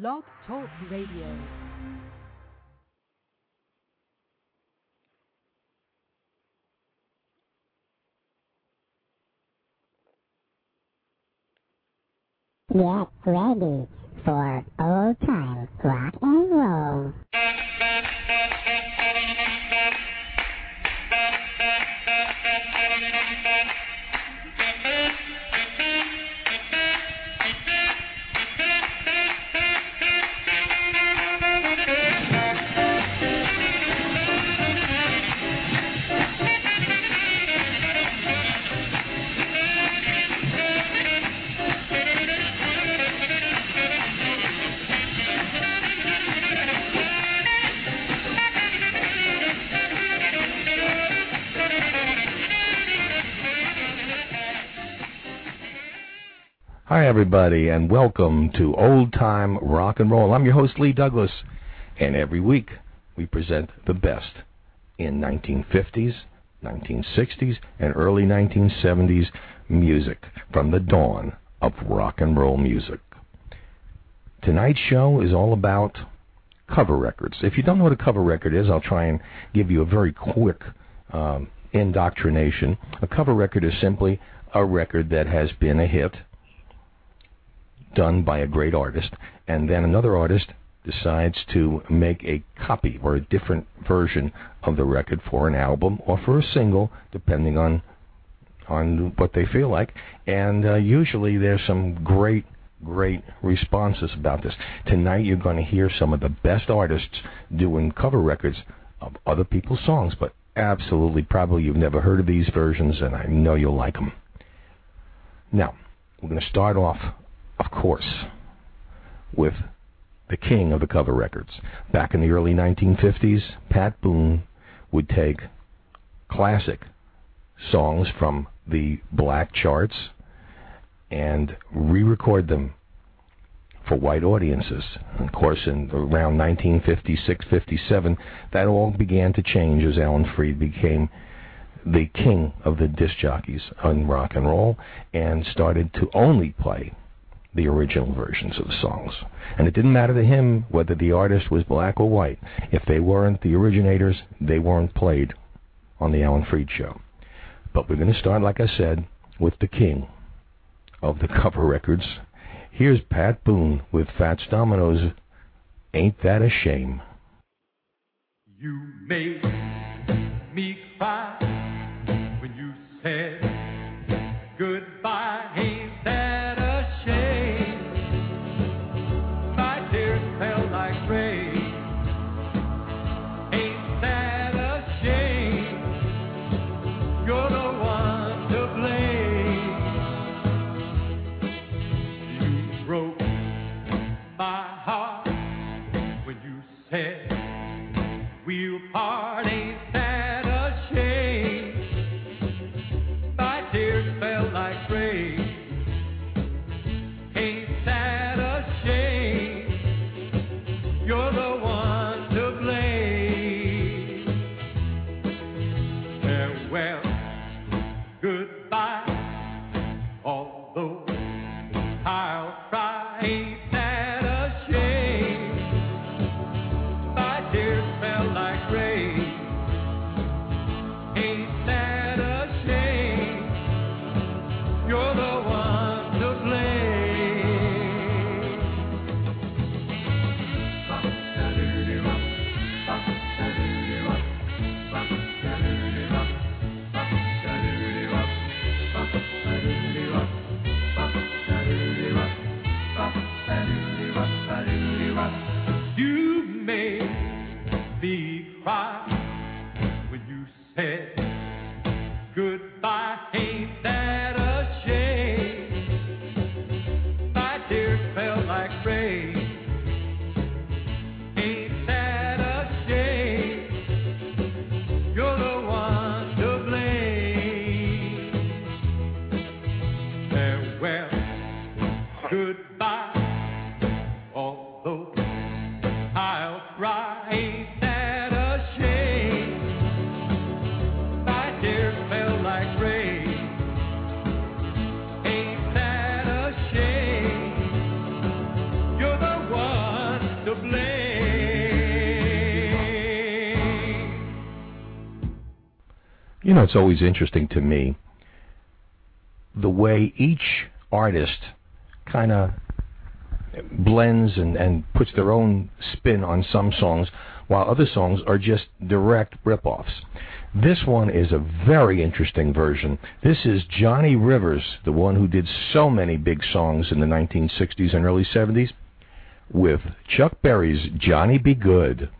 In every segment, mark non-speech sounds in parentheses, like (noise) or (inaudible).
Blog Talk Radio. Get ready for old time rock and roll. Hi, everybody, and welcome to Old Time Rock and Roll. I'm your host, Lee Douglas, and every week we present the best in 1950s, 1960s, and early 1970s music from the dawn of rock and roll music. Tonight's show is all about cover records. If you don't know what a cover record is, I'll try and give you a very quick um, indoctrination. A cover record is simply a record that has been a hit done by a great artist, and then another artist decides to make a copy or a different version of the record for an album or for a single, depending on on what they feel like. And uh, usually there's some great great responses about this. Tonight you're going to hear some of the best artists doing cover records of other people's songs, but absolutely probably you've never heard of these versions, and I know you'll like them. Now, we're going to start off of course, with the king of the cover records. Back in the early 1950s, Pat Boone would take classic songs from the black charts and re-record them for white audiences. Of course, in around 1956, 57, that all began to change as Alan Freed became the king of the disc jockeys on rock and roll and started to only play the original versions of the songs. And it didn't matter to him whether the artist was black or white. If they weren't the originators, they weren't played on the Alan Freed show. But we're going to start, like I said, with the king of the cover records. Here's Pat Boone with Fats Domino's Ain't That a Shame? You made that's always interesting to me the way each artist kind of blends and, and puts their own spin on some songs, while other songs are just direct ripoffs. This one is a very interesting version. This is Johnny Rivers, the one who did so many big songs in the 1960s and early 70s, with Chuck Berry's Johnny B. Goode.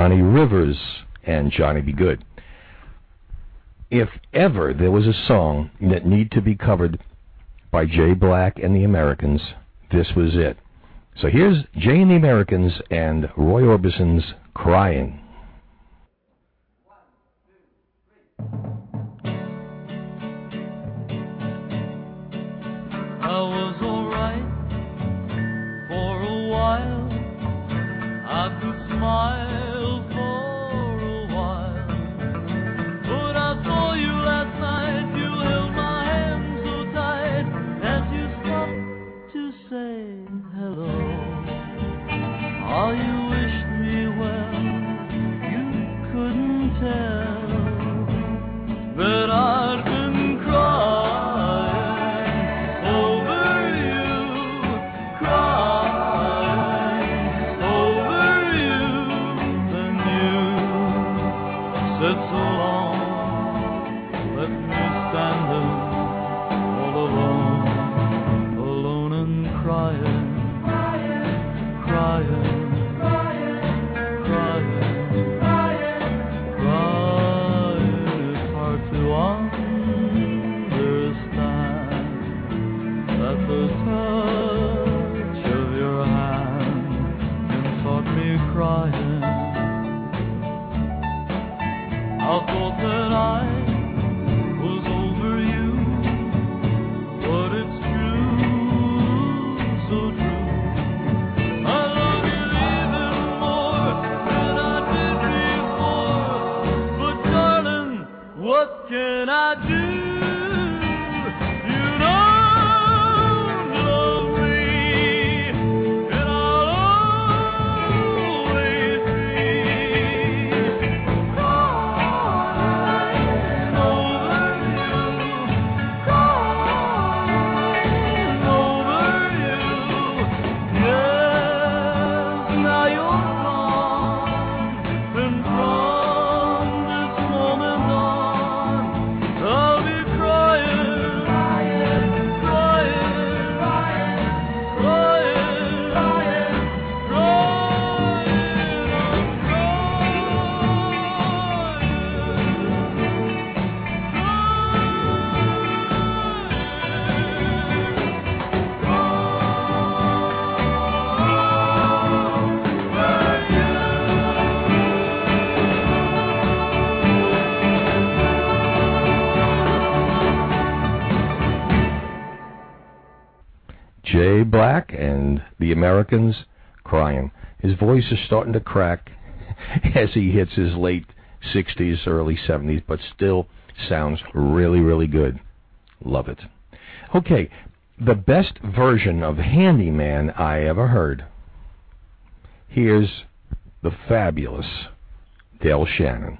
Johnny Rivers and Johnny B. Goode. If ever there was a song that need to be covered by Jay Black and the Americans, this was it. So here's Jay and the Americans and Roy Orbison's Crying. can I do? the Americans crying. His voice is starting to crack (laughs) as he hits his late 60s, early 70s, but still sounds really, really good. Love it. Okay, the best version of Handyman I ever heard. Here's the fabulous Del Shannon.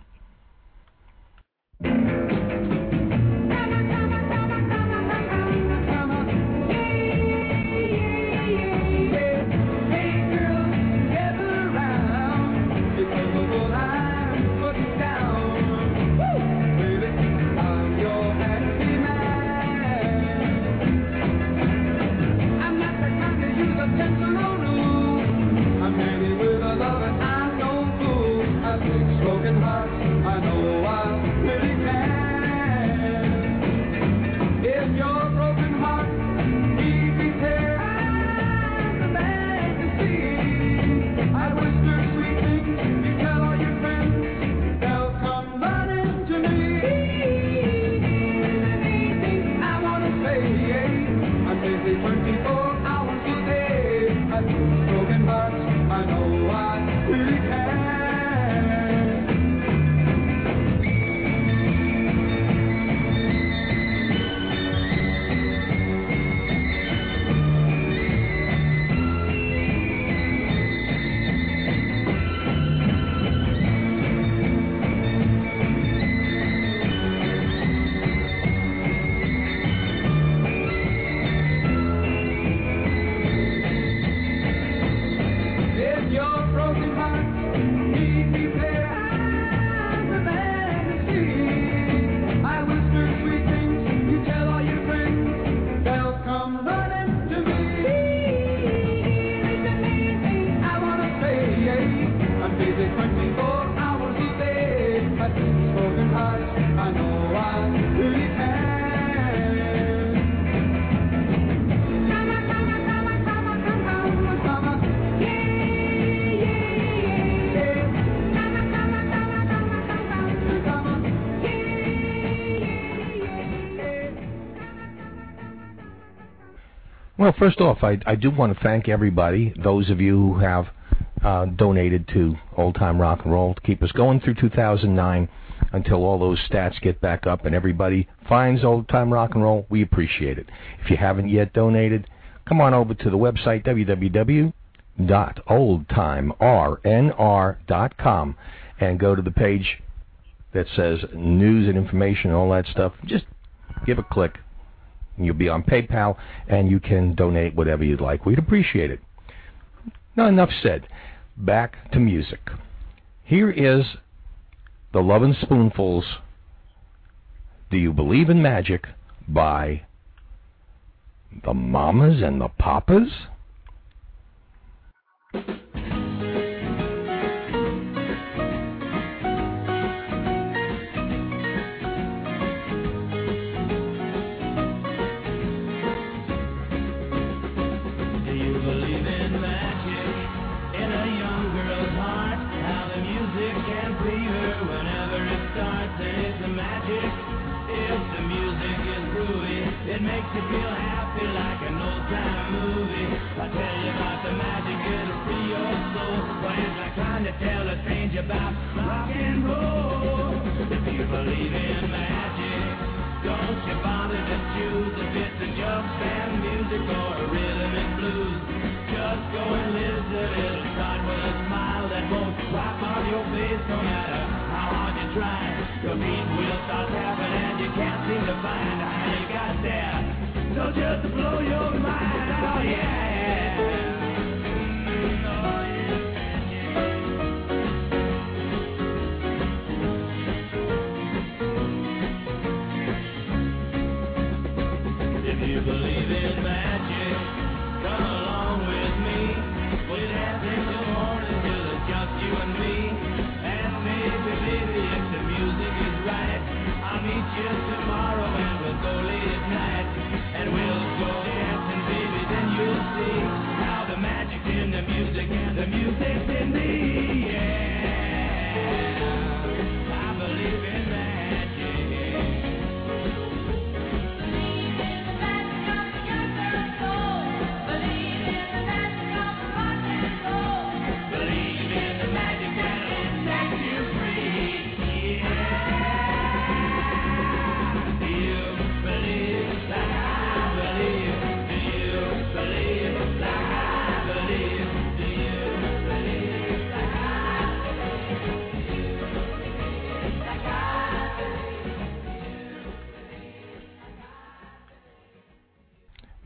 Well, first off, I, I do want to thank everybody, those of you who have uh, donated to Old Time Rock and Roll to keep us going through 2009 until all those stats get back up and everybody finds Old Time Rock and Roll. We appreciate it. If you haven't yet donated, come on over to the website www.oldtimernr.com and go to the page that says news and information and all that stuff. Just give a click. And You'll be on PayPal and you can donate whatever you'd like. We'd appreciate it. Now, enough said. Back to music. Here is the Lovin' Spoonfuls Do You Believe in Magic by the Mamas and the Papas? About rock and roll. If you believe in magic. Don't you bother to choose if it's a jump band music or a rhythm and blues. Just go and listen, it'll start with a smile that won't wipe off your face no matter how hard you try. Your feet will start tapping and you can't seem to find how you got there. So just blow your mind, oh yeah. Music and the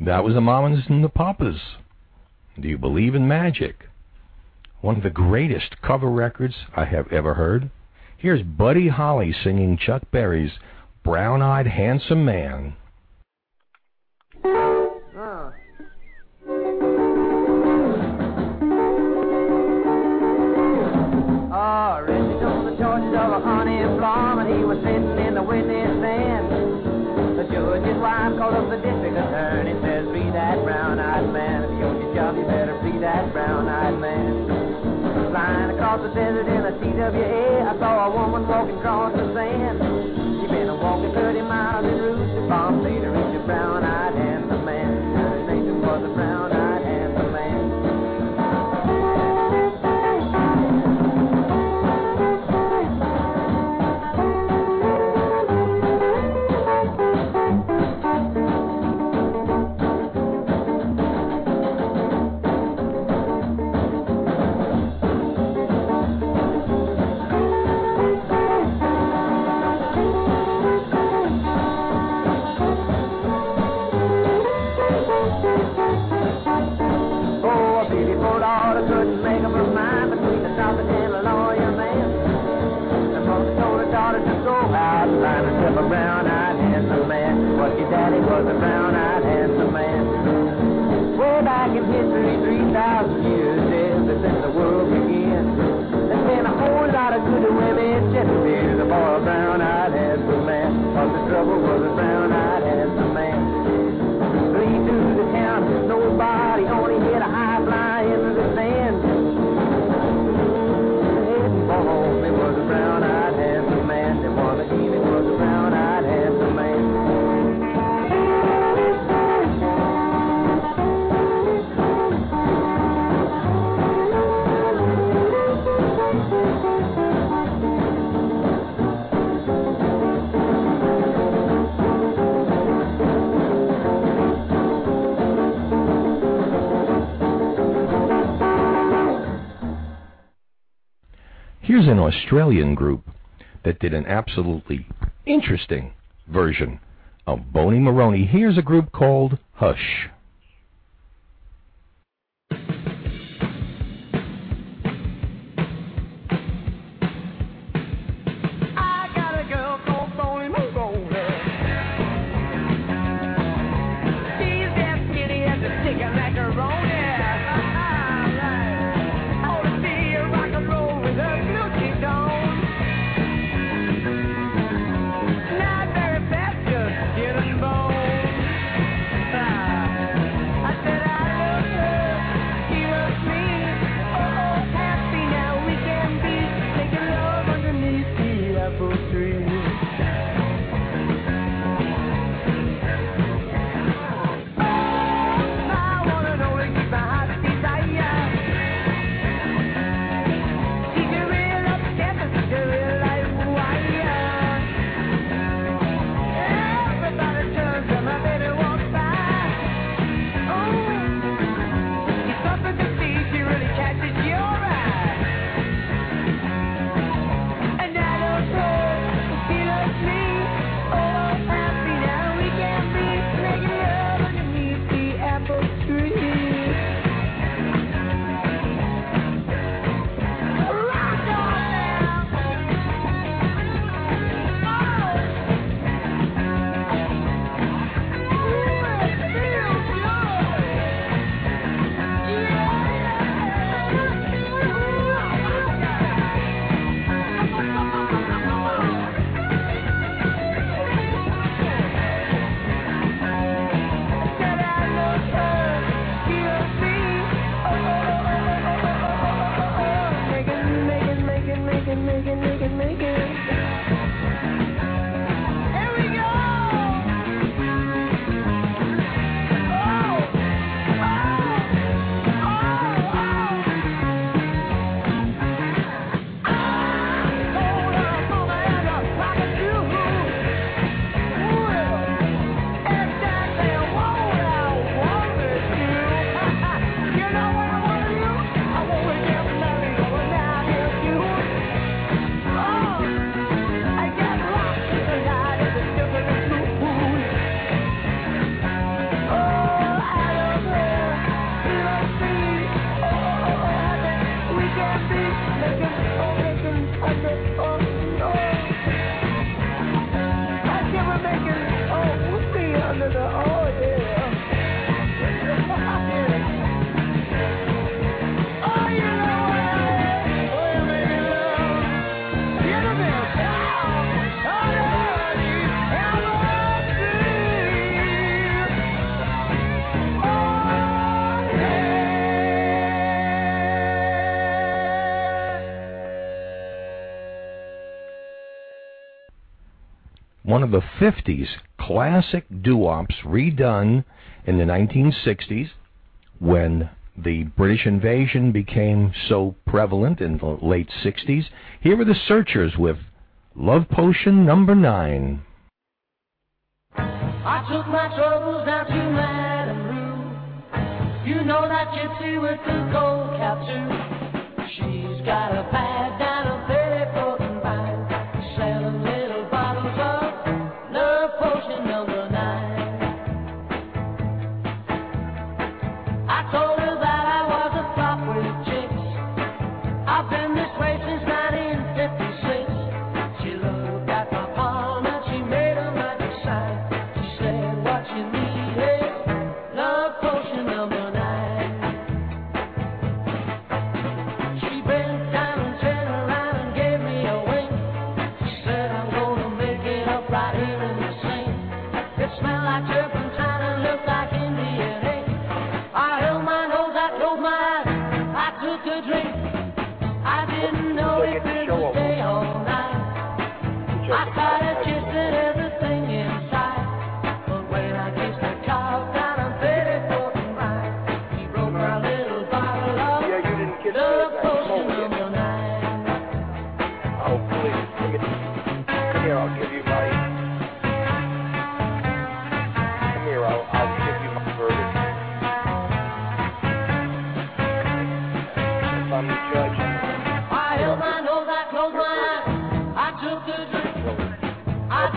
That was the Mamas and the Papas. Do you believe in magic? One of the greatest cover records I have ever heard. Here's Buddy Holly singing Chuck Berry's Brown Eyed Handsome Man. Ah. Ah, oh, on the shores of a honey farm, and he was sitting in the witness. The judge's wife called up the district attorney, says, "Be that brown-eyed man. If you're your job, you better be that brown-eyed man." Flying across the desert in a TWA, I saw a woman walking across the sand. She been a walking 30 miles in Rooster Farm, later reached a brown-eyed handsome man. Her name was a brown-eyed daddy was a brown-eyed handsome man. Way back in history, 3,000 years ever since the world began. There's been a whole lot of good women Chesterfield, the boy a brown-eyed handsome man. But the trouble was a brown-eyed handsome man. Lead through the town, nobody only hit a high fly into the sand. Heading for home, it was a brown-eyed Here's an Australian group that did an absolutely interesting version of Bony Moronie. Here's a group called Hush. the 50s, classic doo-wops redone in the 1960s when the British invasion became so prevalent in the late 60s. Here are the Searchers with Love Potion Number 9. I took my troubles down to Rue. You know that gypsy with the gold cap too. She's got a bad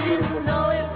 you know it.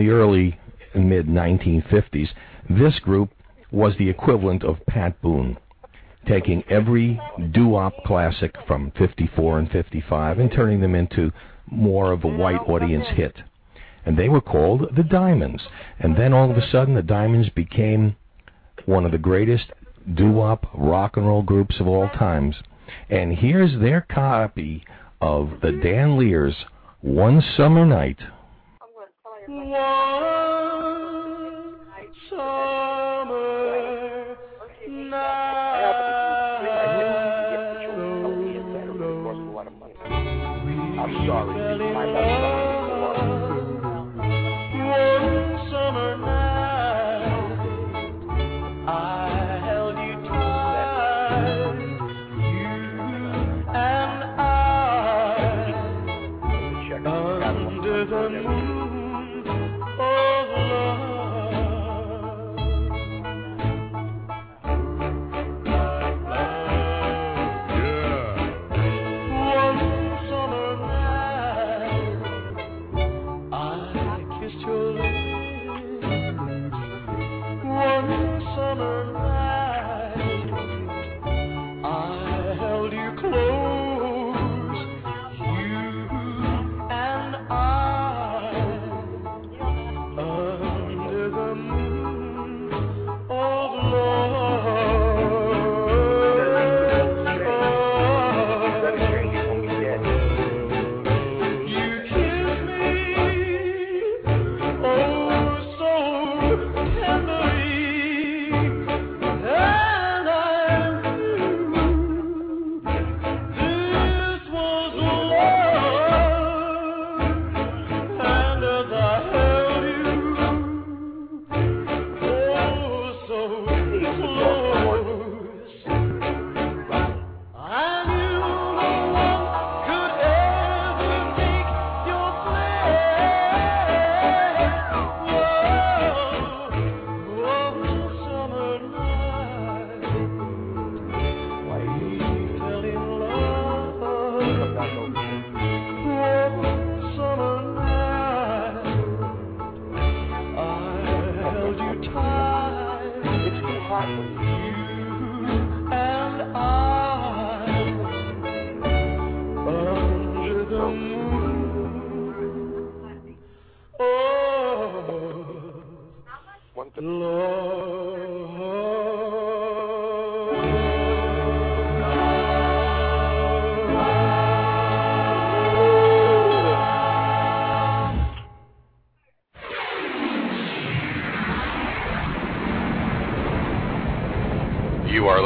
the early and mid 1950s, this group was the equivalent of Pat Boone, taking every doo-wop classic from 54 and 55 and turning them into more of a white audience hit. And they were called the Diamonds. And then all of a sudden, the Diamonds became one of the greatest doo-wop rock and roll groups of all times. And here's their copy of the Danleers One Summer Night one. So Bye.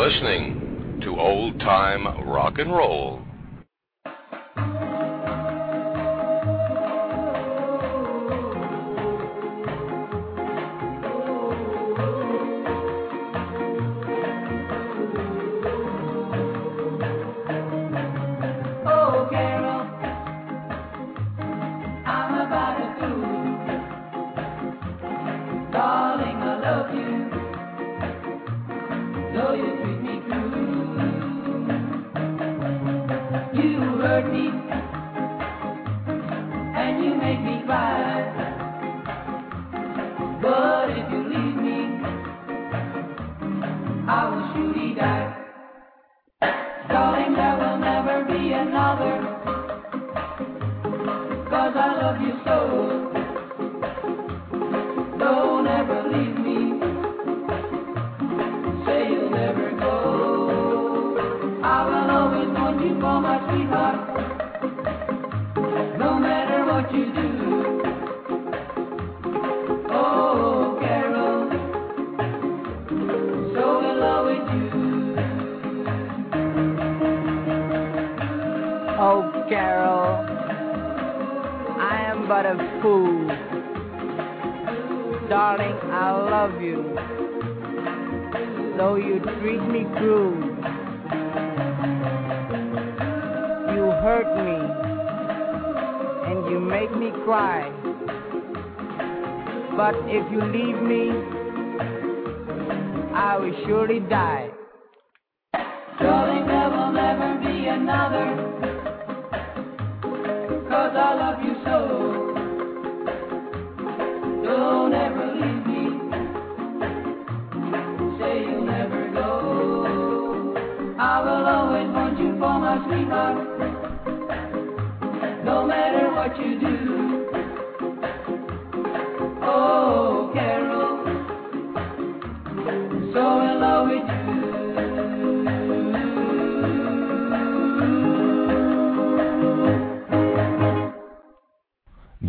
listening to Old Time Rock and Roll.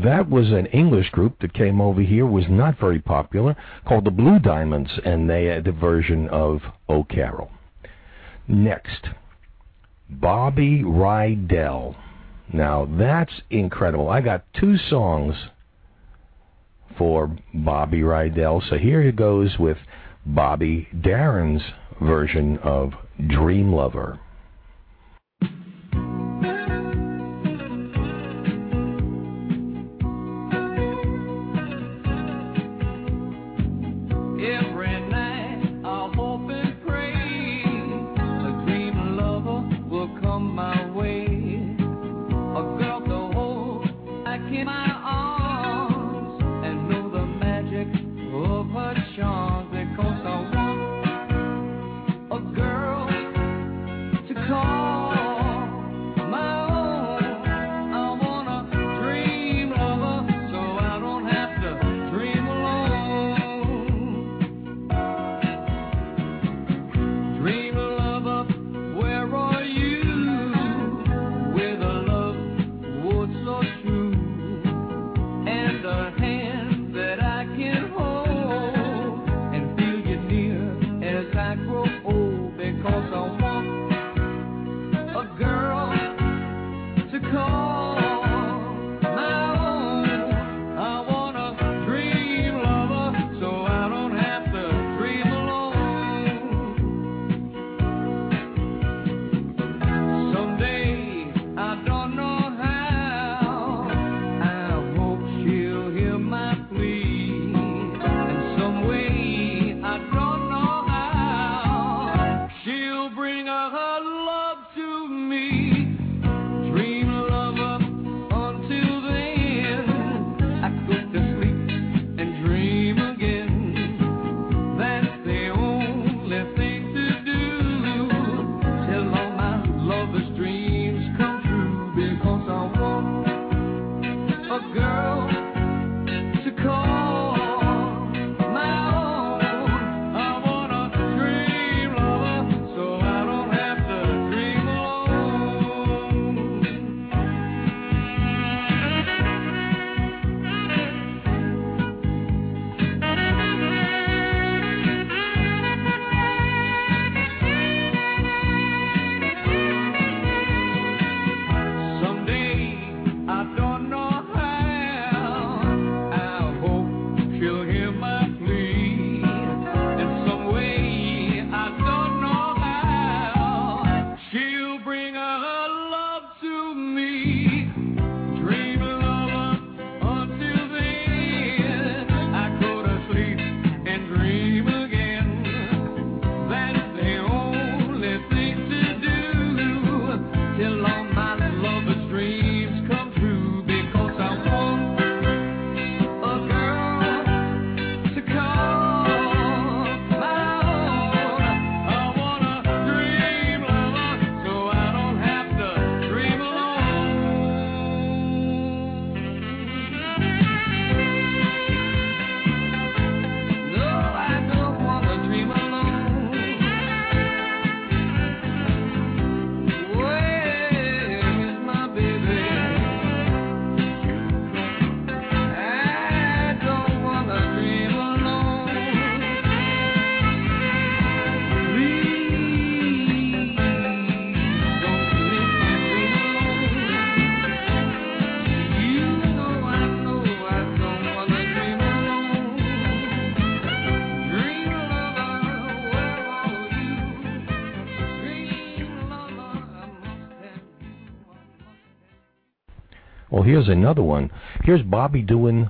that was an English group that came over here, was not very popular, called the Blue Diamonds, and they had a version of O'Carroll. Next, Bobby Rydell. Now that's incredible. I got two songs for Bobby Rydell, so here it goes with Bobby Darin's version of Dream Lover. Here's another one. Here's Bobby doing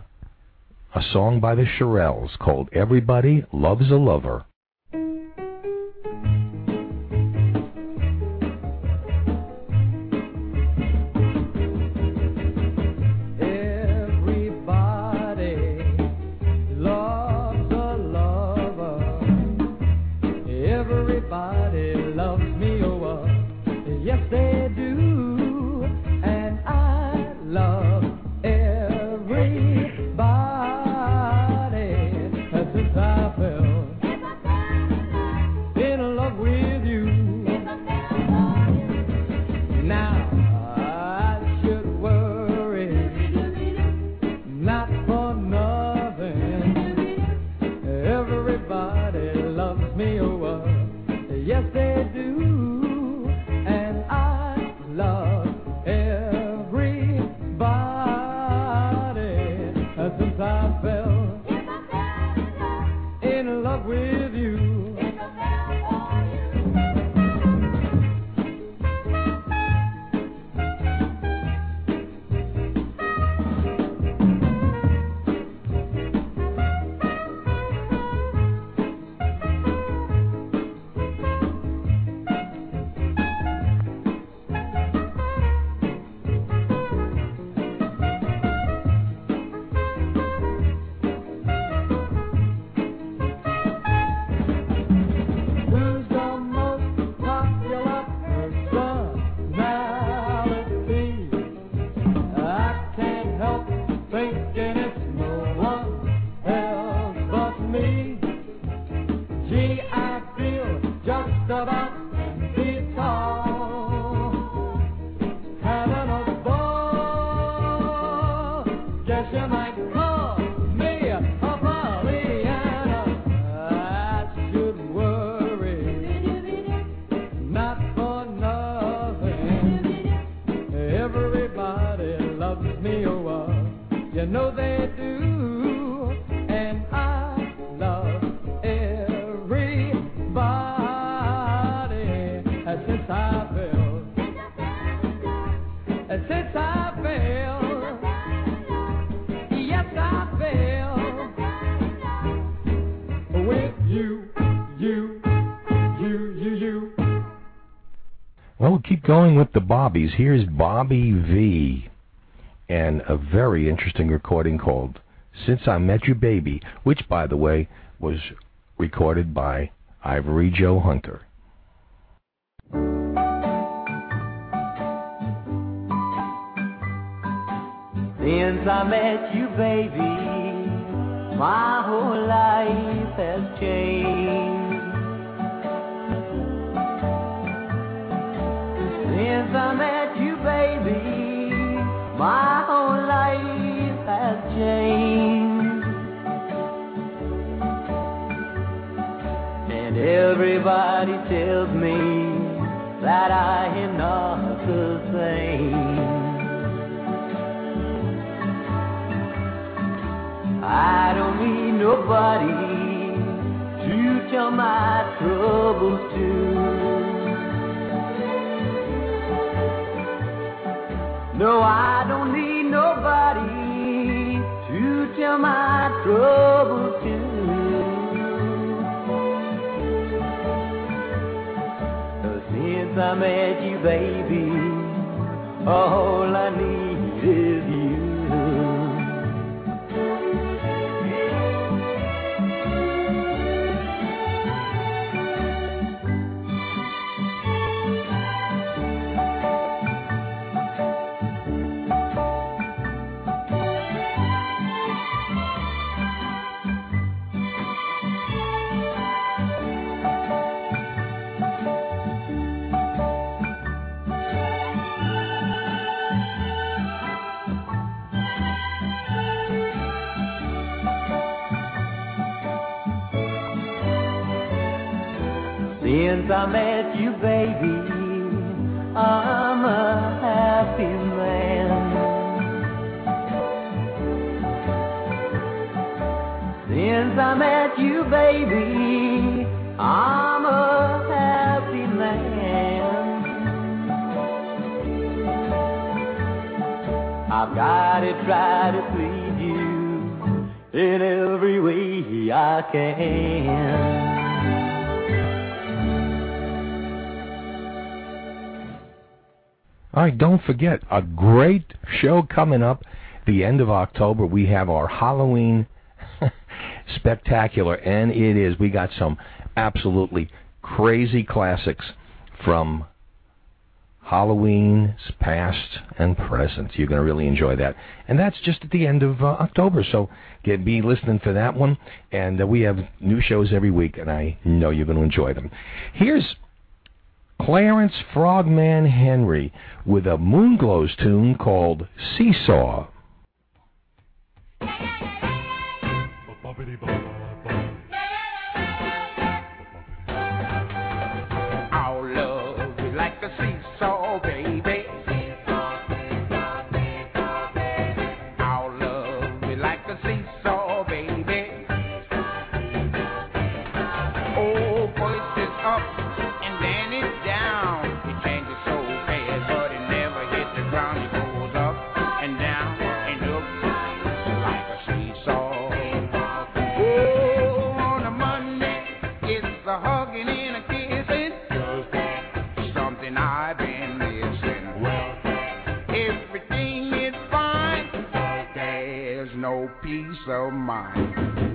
a song by the Shirelles called Everybody Loves a Lover. With the Bobbies. Here's Bobby Vee. And a very interesting recording called Since I Met You Baby, which, by the way, was recorded by Ivory Joe Hunter. Since I met you, baby, my whole life has changed. Since I met you, baby, my whole life has changed. And everybody tells me that I am not the same. I don't need nobody to tell my troubles to. No, I don't need nobody to tell my troubles to. Since I met you, baby, all I need is you. I met you, baby, I'm a happy man. Since I met you, baby, I'm a happy man. I've got to try to please you in every way I can. right, don't forget a great show coming up. The end of October, we have our Halloween (laughs) spectacular, and it is. We got some absolutely crazy classics from Halloween's past and present. You're going to really enjoy that. And that's just at the end of uh, October, so get, be listening for that one. And uh, we have new shows every week, and I know you're going to enjoy them. Here's Clarence Frogman Henry with a Moonglows tune called Seesaw. so mine.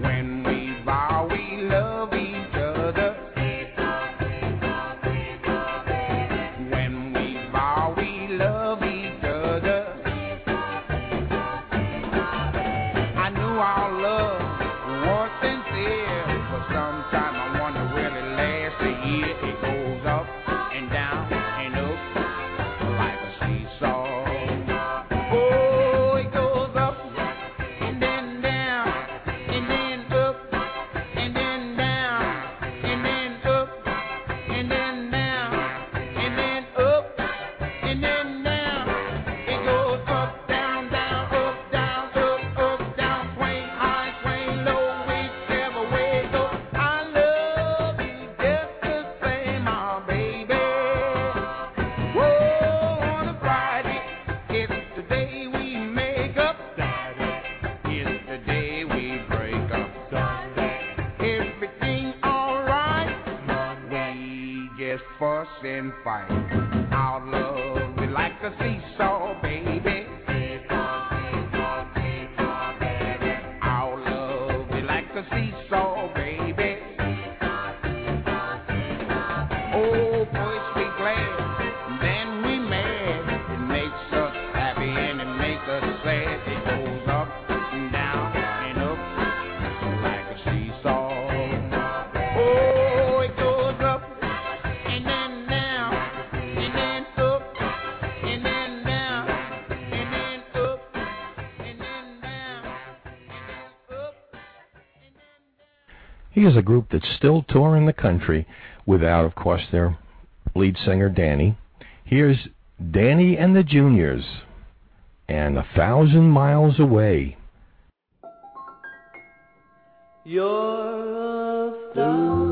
is a group that's still touring the country without, of course, their lead singer, Danny. Here's Danny and the Juniors and A Thousand Miles Away. You're a thousand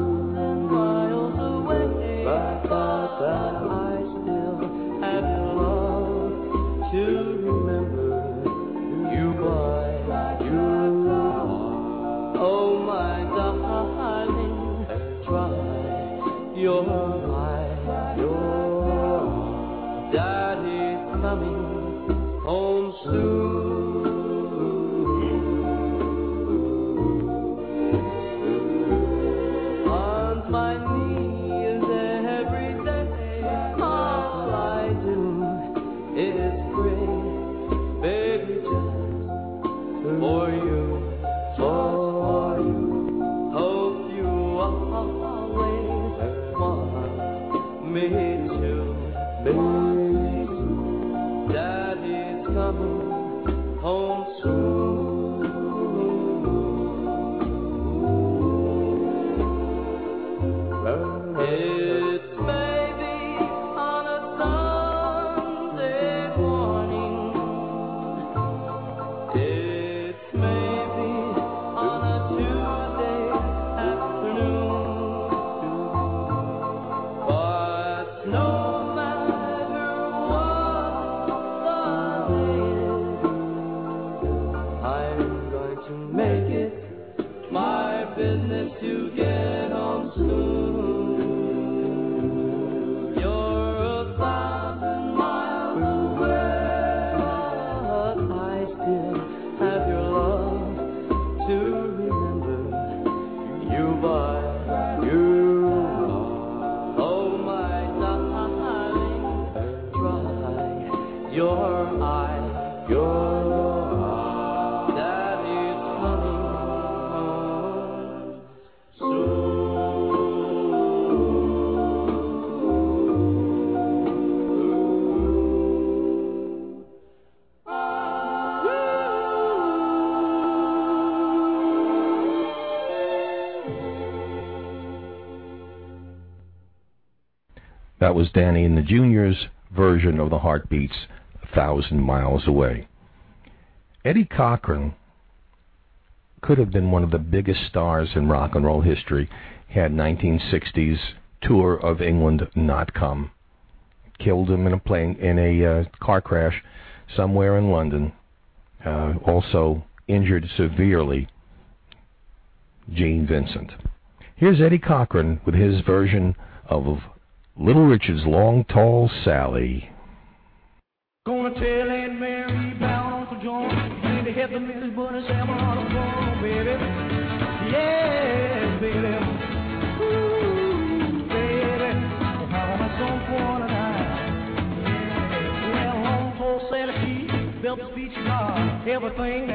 was Danny and the Juniors' version of the Heartbeats, A Thousand Miles Away. Eddie Cochran could have been one of the biggest stars in rock and roll history had 1960s tour of England not come. Killed him in a plane in a uh, car crash somewhere in London. Uh, also injured severely Gene Vincent. Here's Eddie Cochran with his version of Little Richard's Long Tall Sally. Gonna tell Aunt Mary about Uncle John. Going to the Miss Bunny Sam on the baby. Yeah, baby. Built the speech car. Everything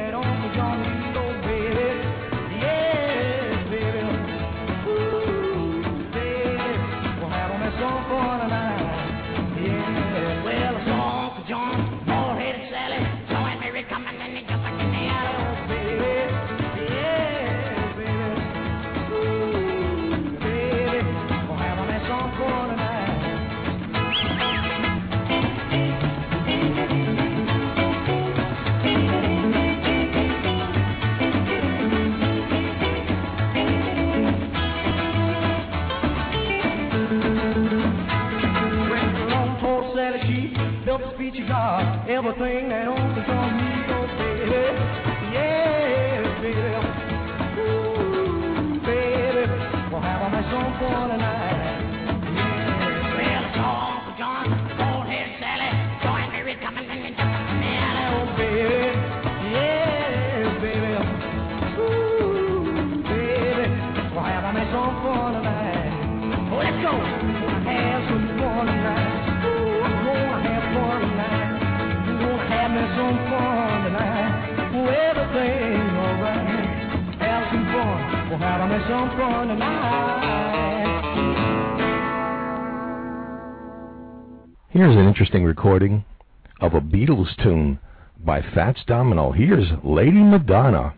Everything that John needs, oh baby. Yeah, baby. Ooh, baby. Well, have I met some for tonight? Yeah. Well, it's Uncle John, bald-headed Sally. Join Mary coming and jumping in alley, oh baby. Yeah, baby. Ooh, baby. Well, have I met some for tonight? Oh, let's go. Here's an interesting recording of a Beatles tune by Fats Domino. Here's Lady Madonna.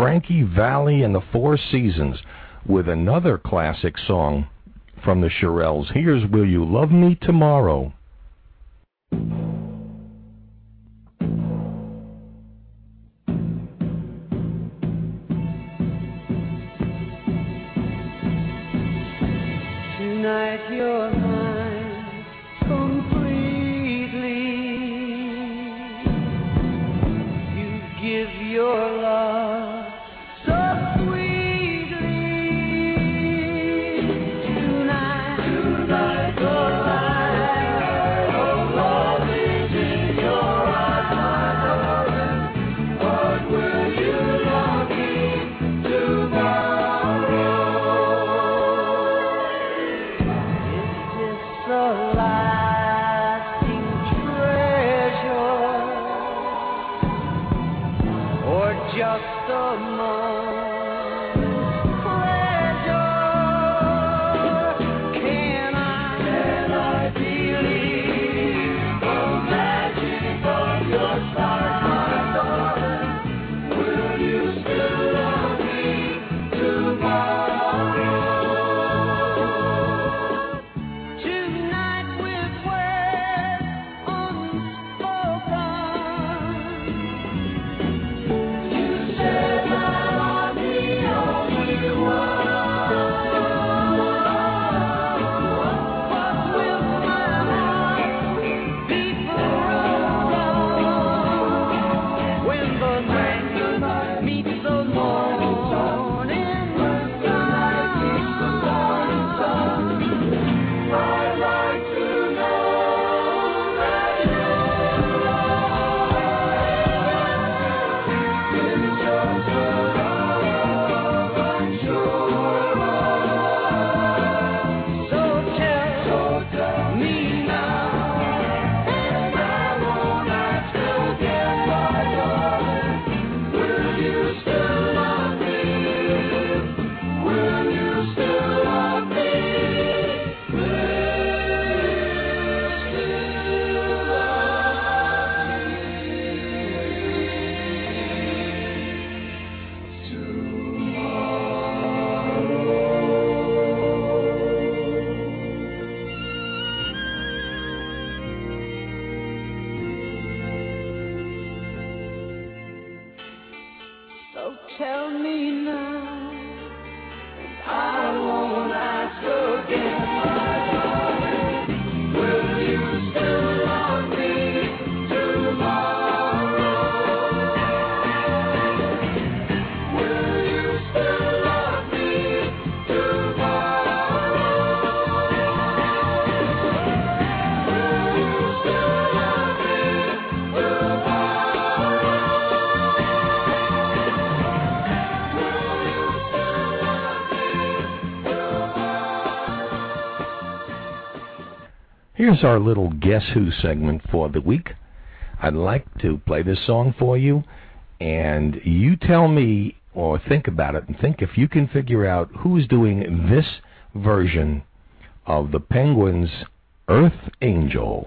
Frankie Valli and the Four Seasons with another classic song from the Shirelles. Here's Will You Love Me Tomorrow? Here's our little Guess Who segment for the week. I'd like to play this song for you, and you tell me or think about it and think if you can figure out who's doing this version of the Penguins' Earth Angel.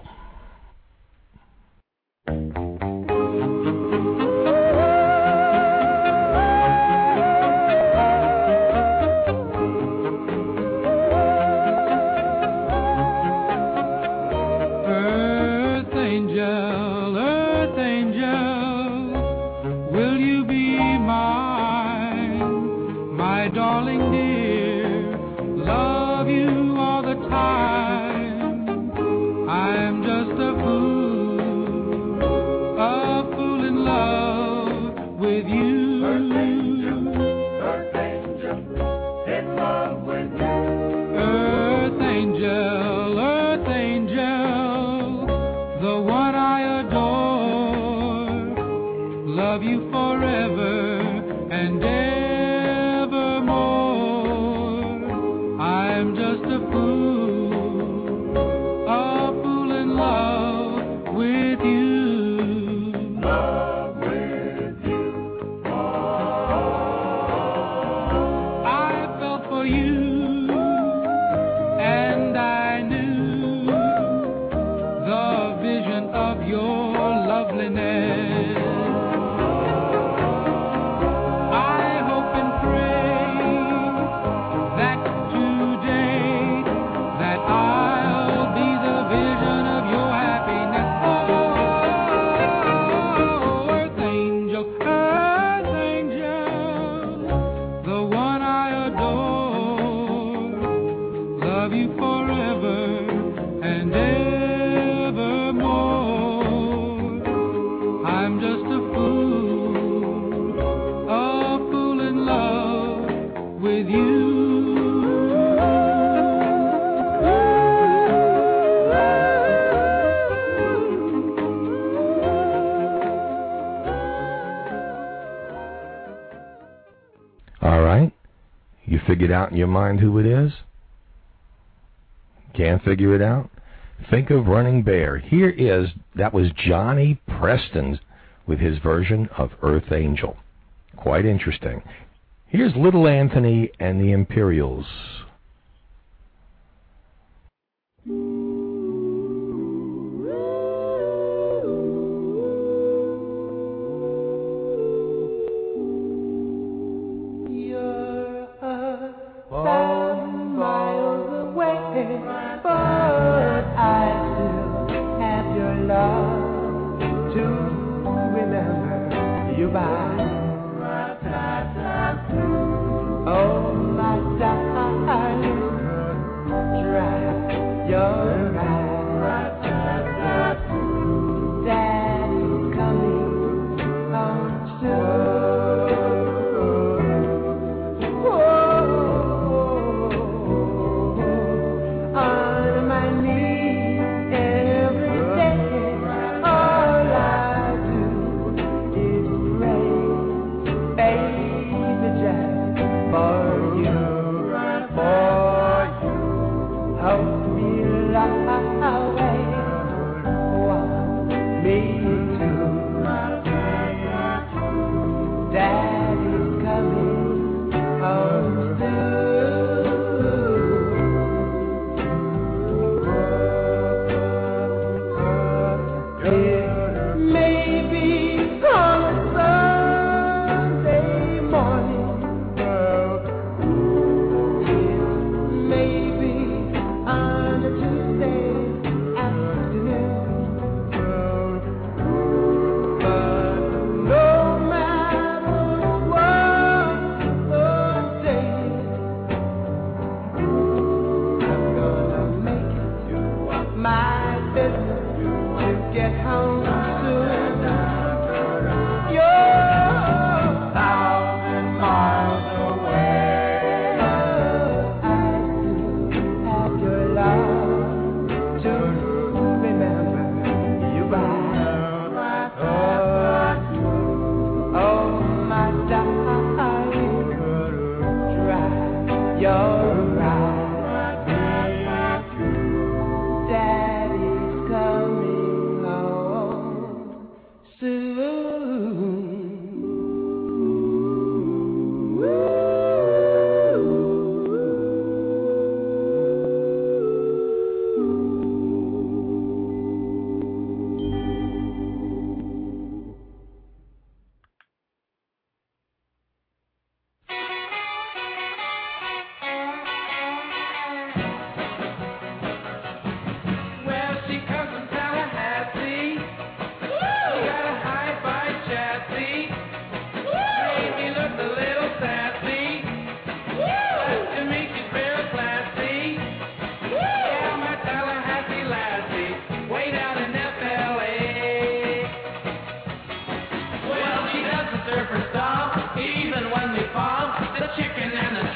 figure it out in your mind who it is? Can't figure it out? Think of Running Bear. Here is, that was Johnny Preston with his version of Earth Angel. Quite interesting. Here's Little Anthony and the Imperials.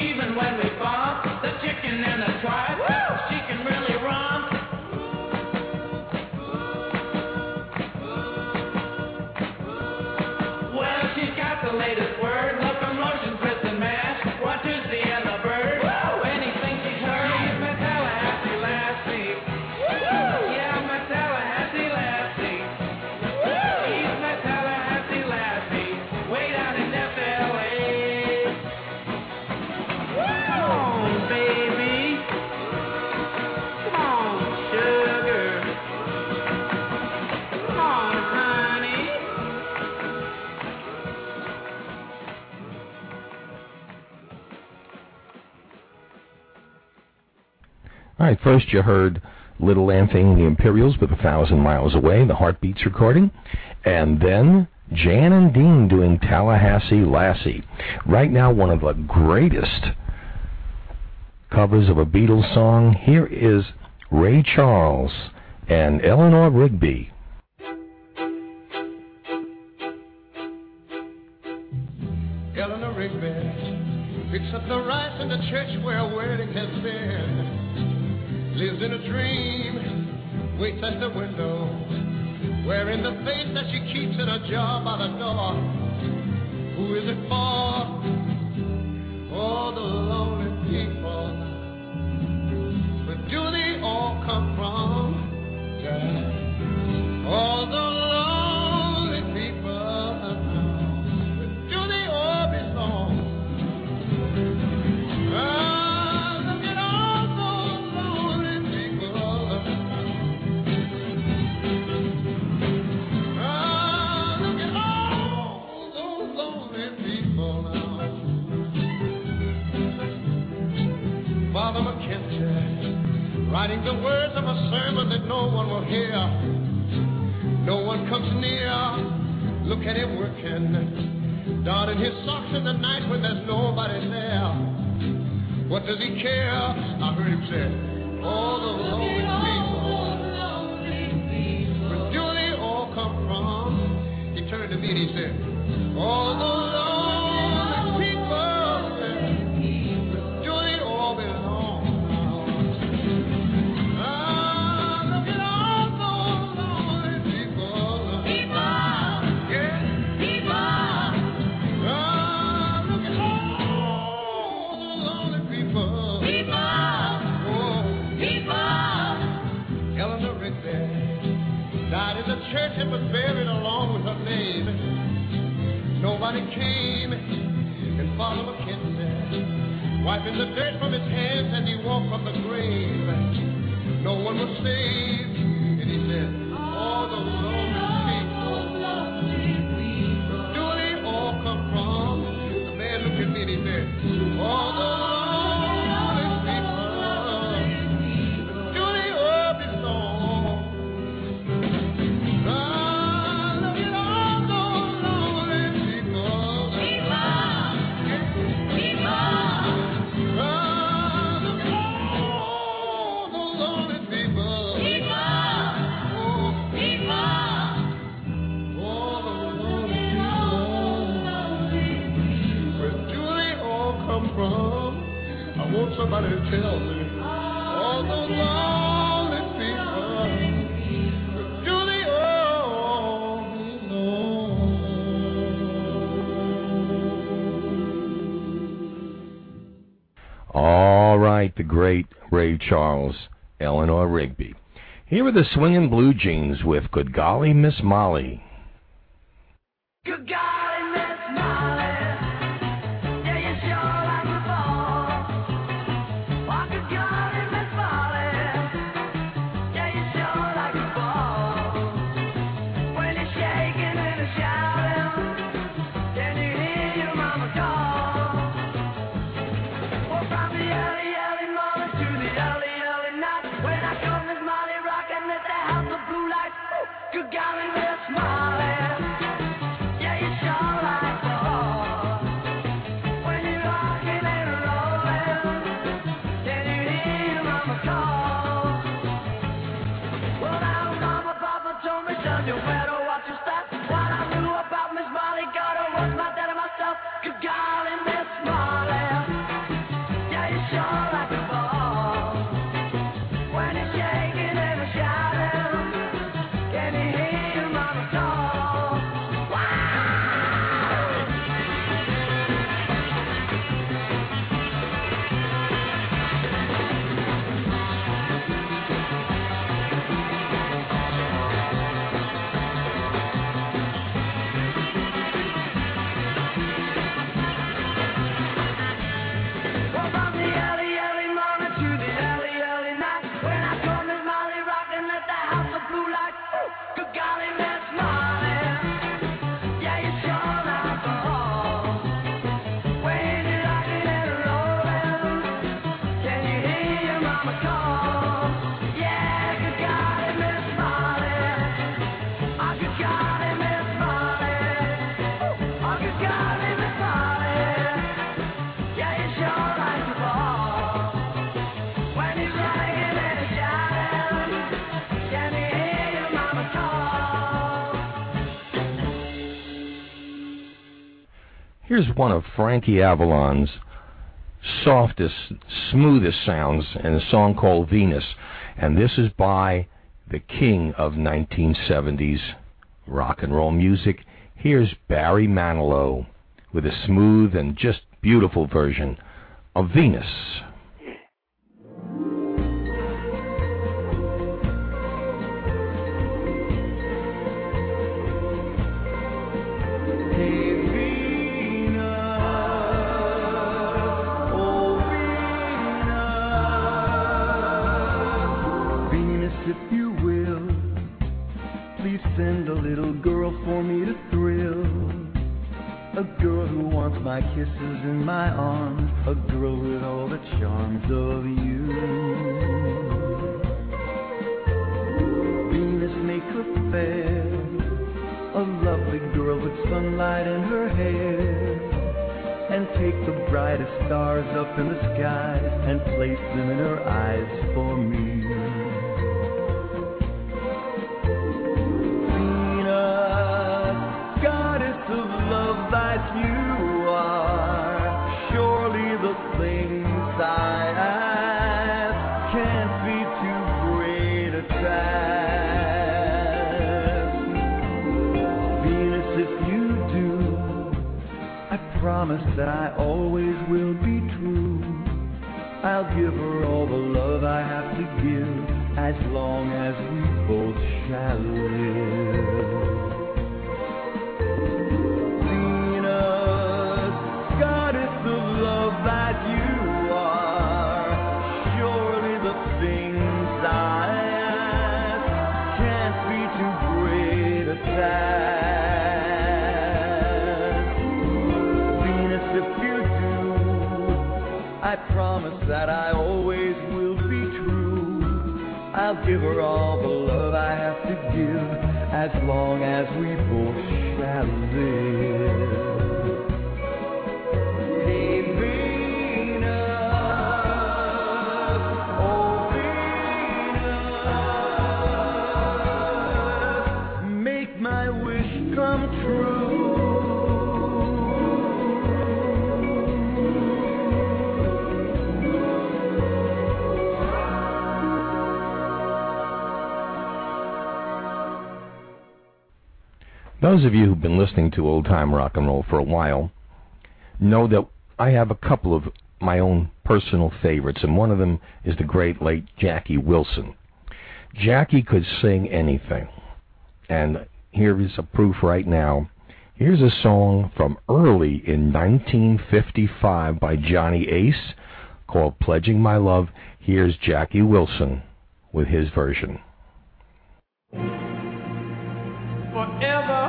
even when we. The chicken in the tribe, she can really. Well, she's got the latest word. Locomotion's with the mash. Watches the end. First, you heard Little Lamping the Imperials with A Thousand Miles Away, the Heartbeats recording, and then Jan and Dean doing Tallahassee Lassie. Right now, one of the greatest covers of a Beatles song. Here is Ray Charles and Eleanor Rigby. we touch the window. Wearing the face that she keeps in a jar by the door. Who is it for? All the lonely people. Where do they all come from? Yeah. All the one will hear. No one comes near. Look at him working, darting his socks in the night when there's nobody there. What does he care? I heard him say, all the lonely people. Where do they all come from? He turned to me and he said, all the the stage. Charles, Eleanor Rigby. Here are the swinging Blue Jeans with Good Golly, Miss Molly. You gotta let smile. Here's one of Frankie Avalon's softest, smoothest sounds in a song called Venus. And this is by the king of 1970s rock and roll music. Here's Barry Manilow with a smooth and just beautiful version of Venus. Promise that I always will be true. I'll give her all the love I have to give as long as we both shall live. Those of you who've been listening to old time rock and roll for a while know that I have a couple of my own personal favorites, and one of them is the great late Jackie Wilson. Jackie could sing anything, and here is a proof right now. Here's a song from early in 1955 by Johnny Ace called Pledging My Love. Here's Jackie Wilson with his version. forever,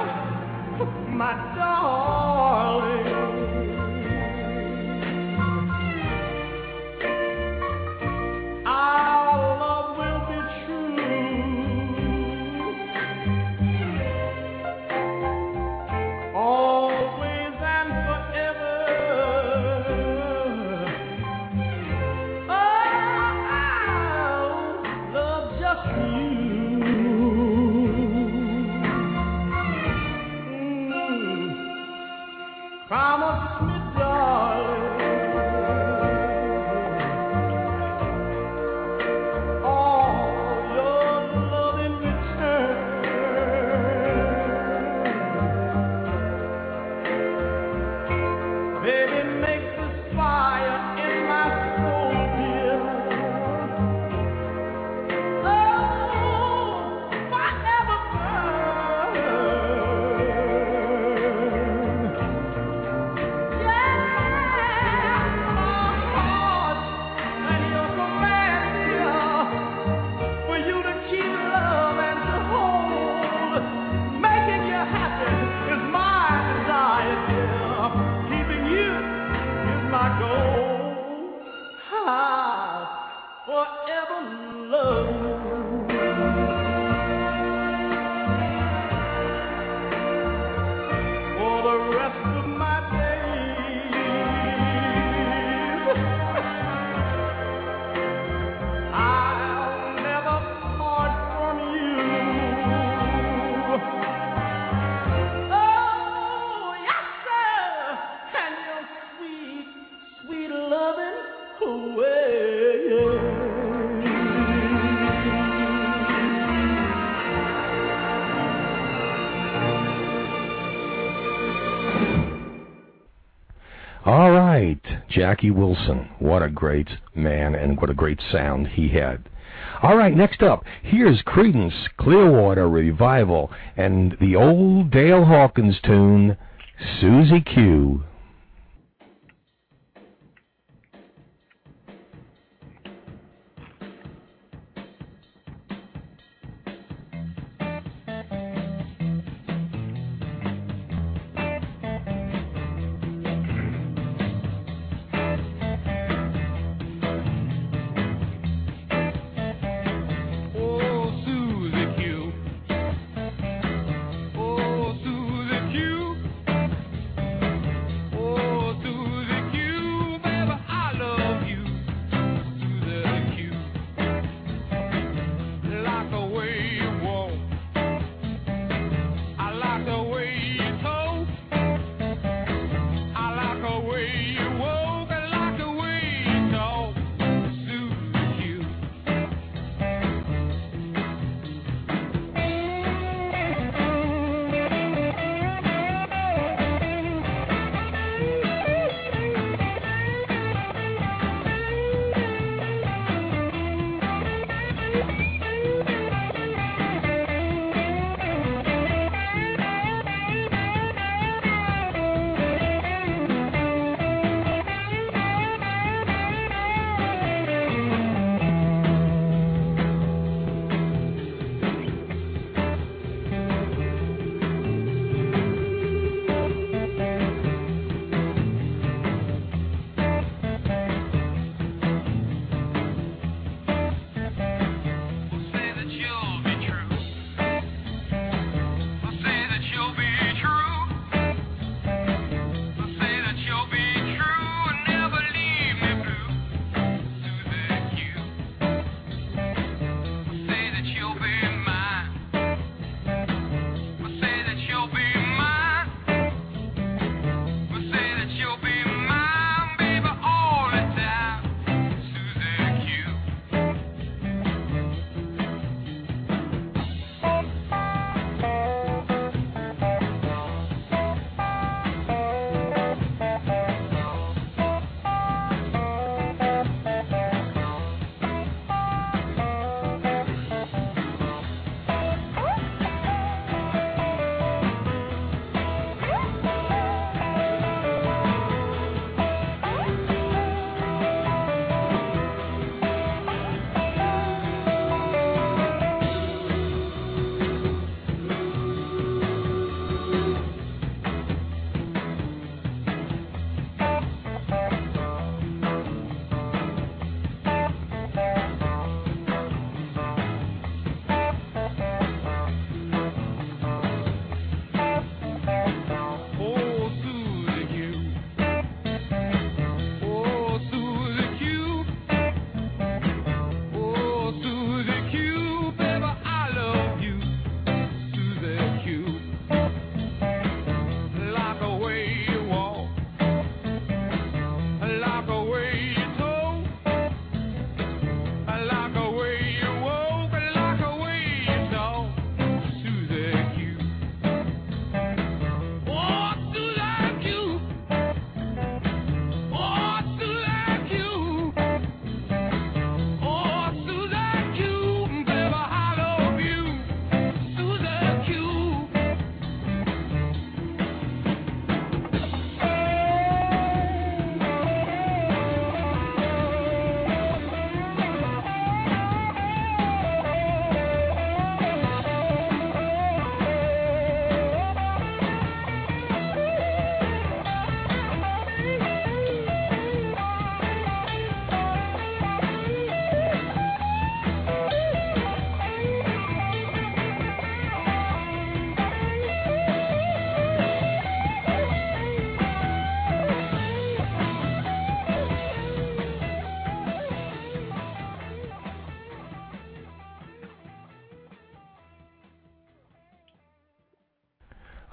Jackie Wilson. What a great man and what a great sound he had. All right, next up, here's Creedence Clearwater Revival and the old Dale Hawkins tune, Susie Q.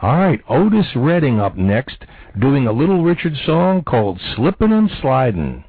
All right, Otis Redding up next, doing a Little Richard song called Slippin' and Slidin'.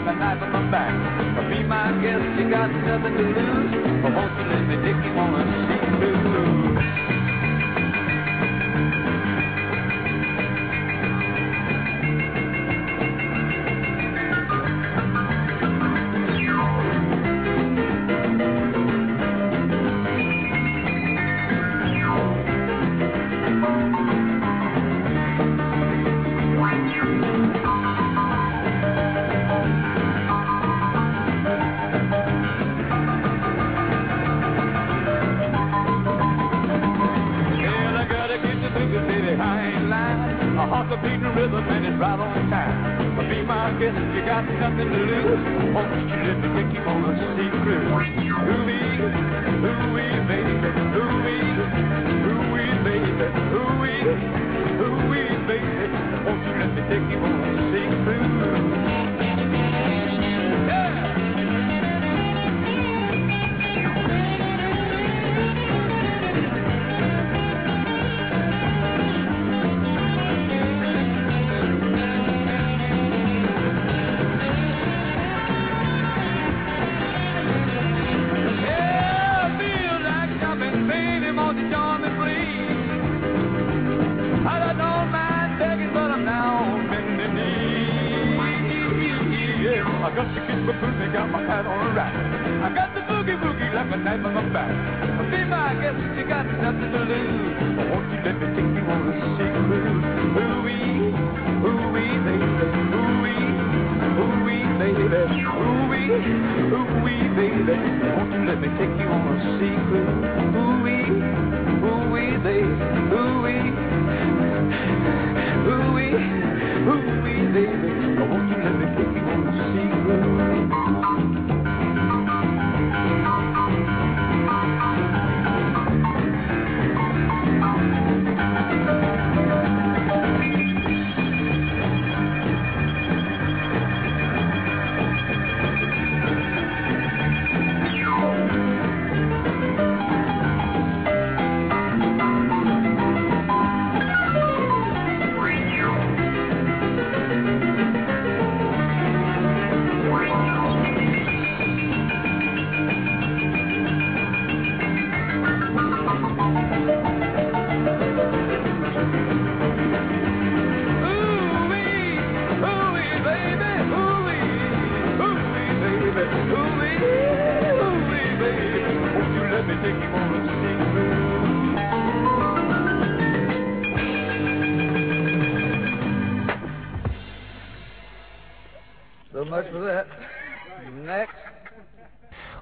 and a knife in my back. But be my guest, you got nothing to lose. For hopefully the dicky woman, she blues. secret. for that. Next.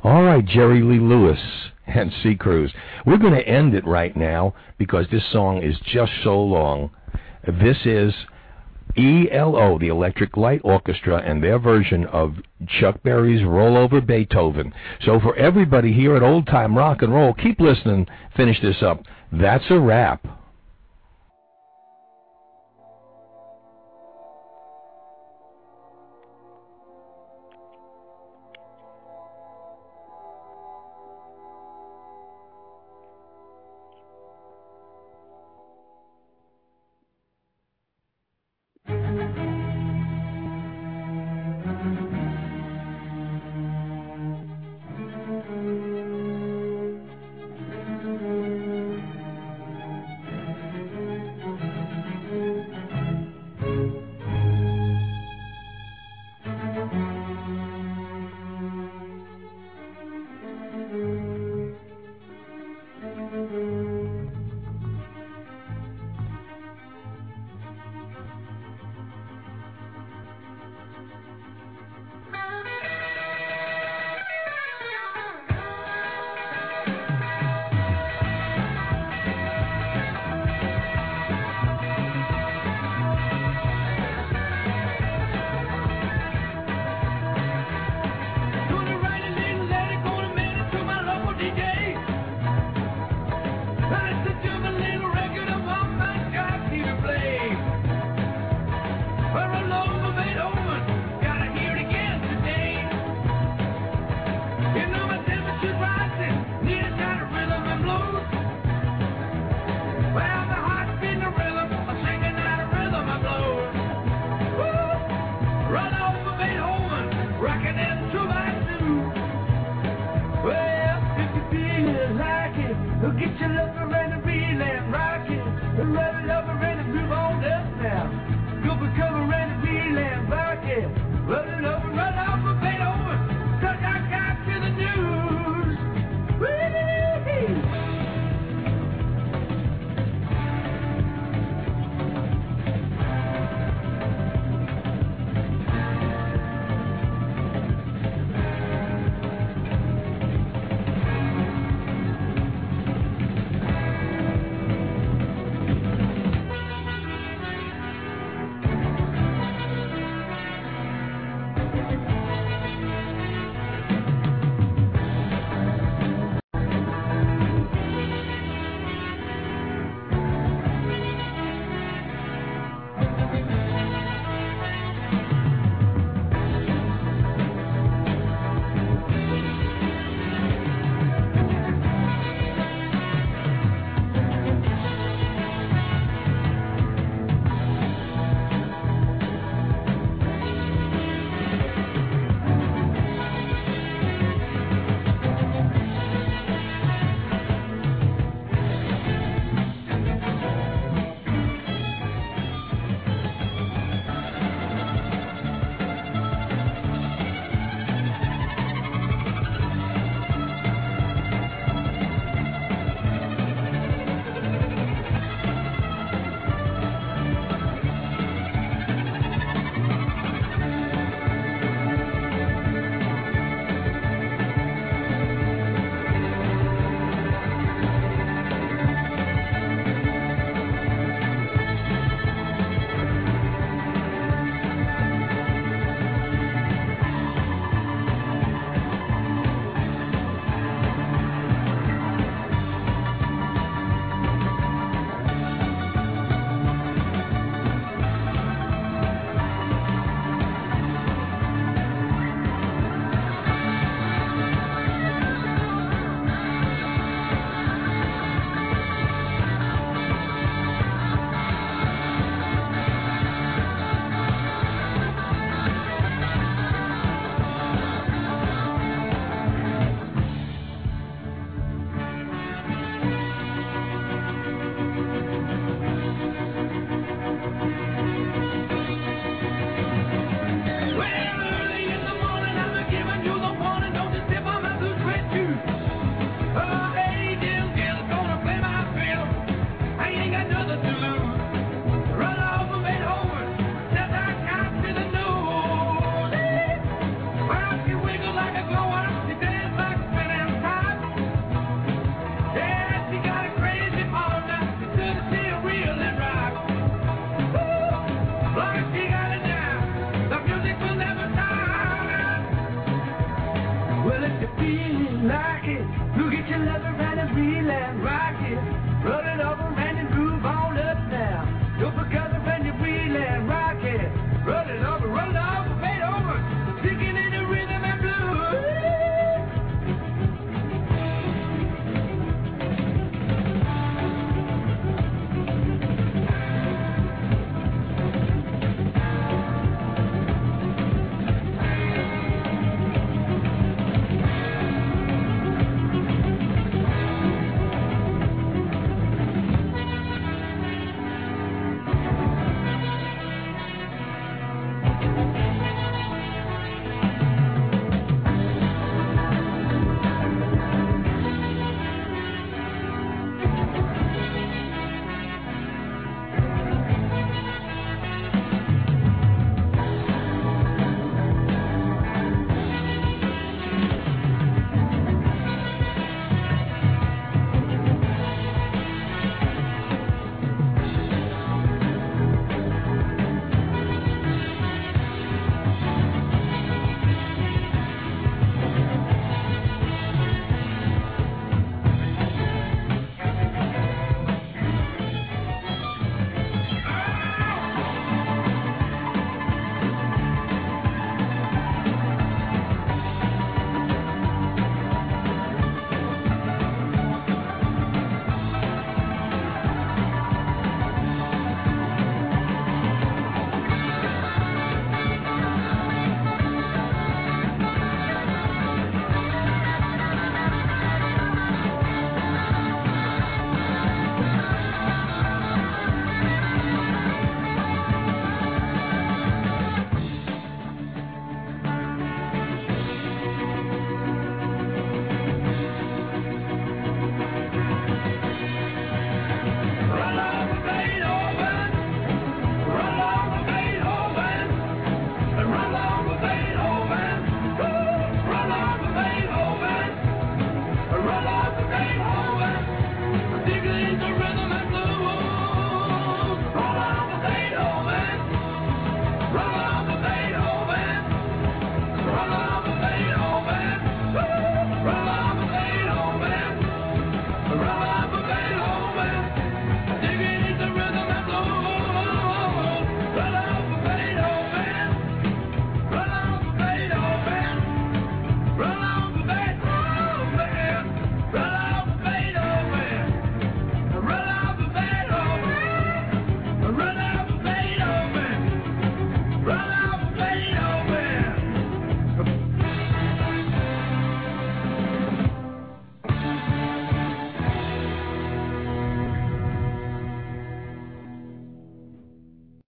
All right, Jerry Lee Lewis and Sea Cruise. We're going to end it right now because this song is just so long. This is ELO, the Electric Light Orchestra, and their version of Chuck Berry's Roll Over Beethoven. So for everybody here at Old Time Rock and Roll, keep listening. Finish this up. That's a wrap.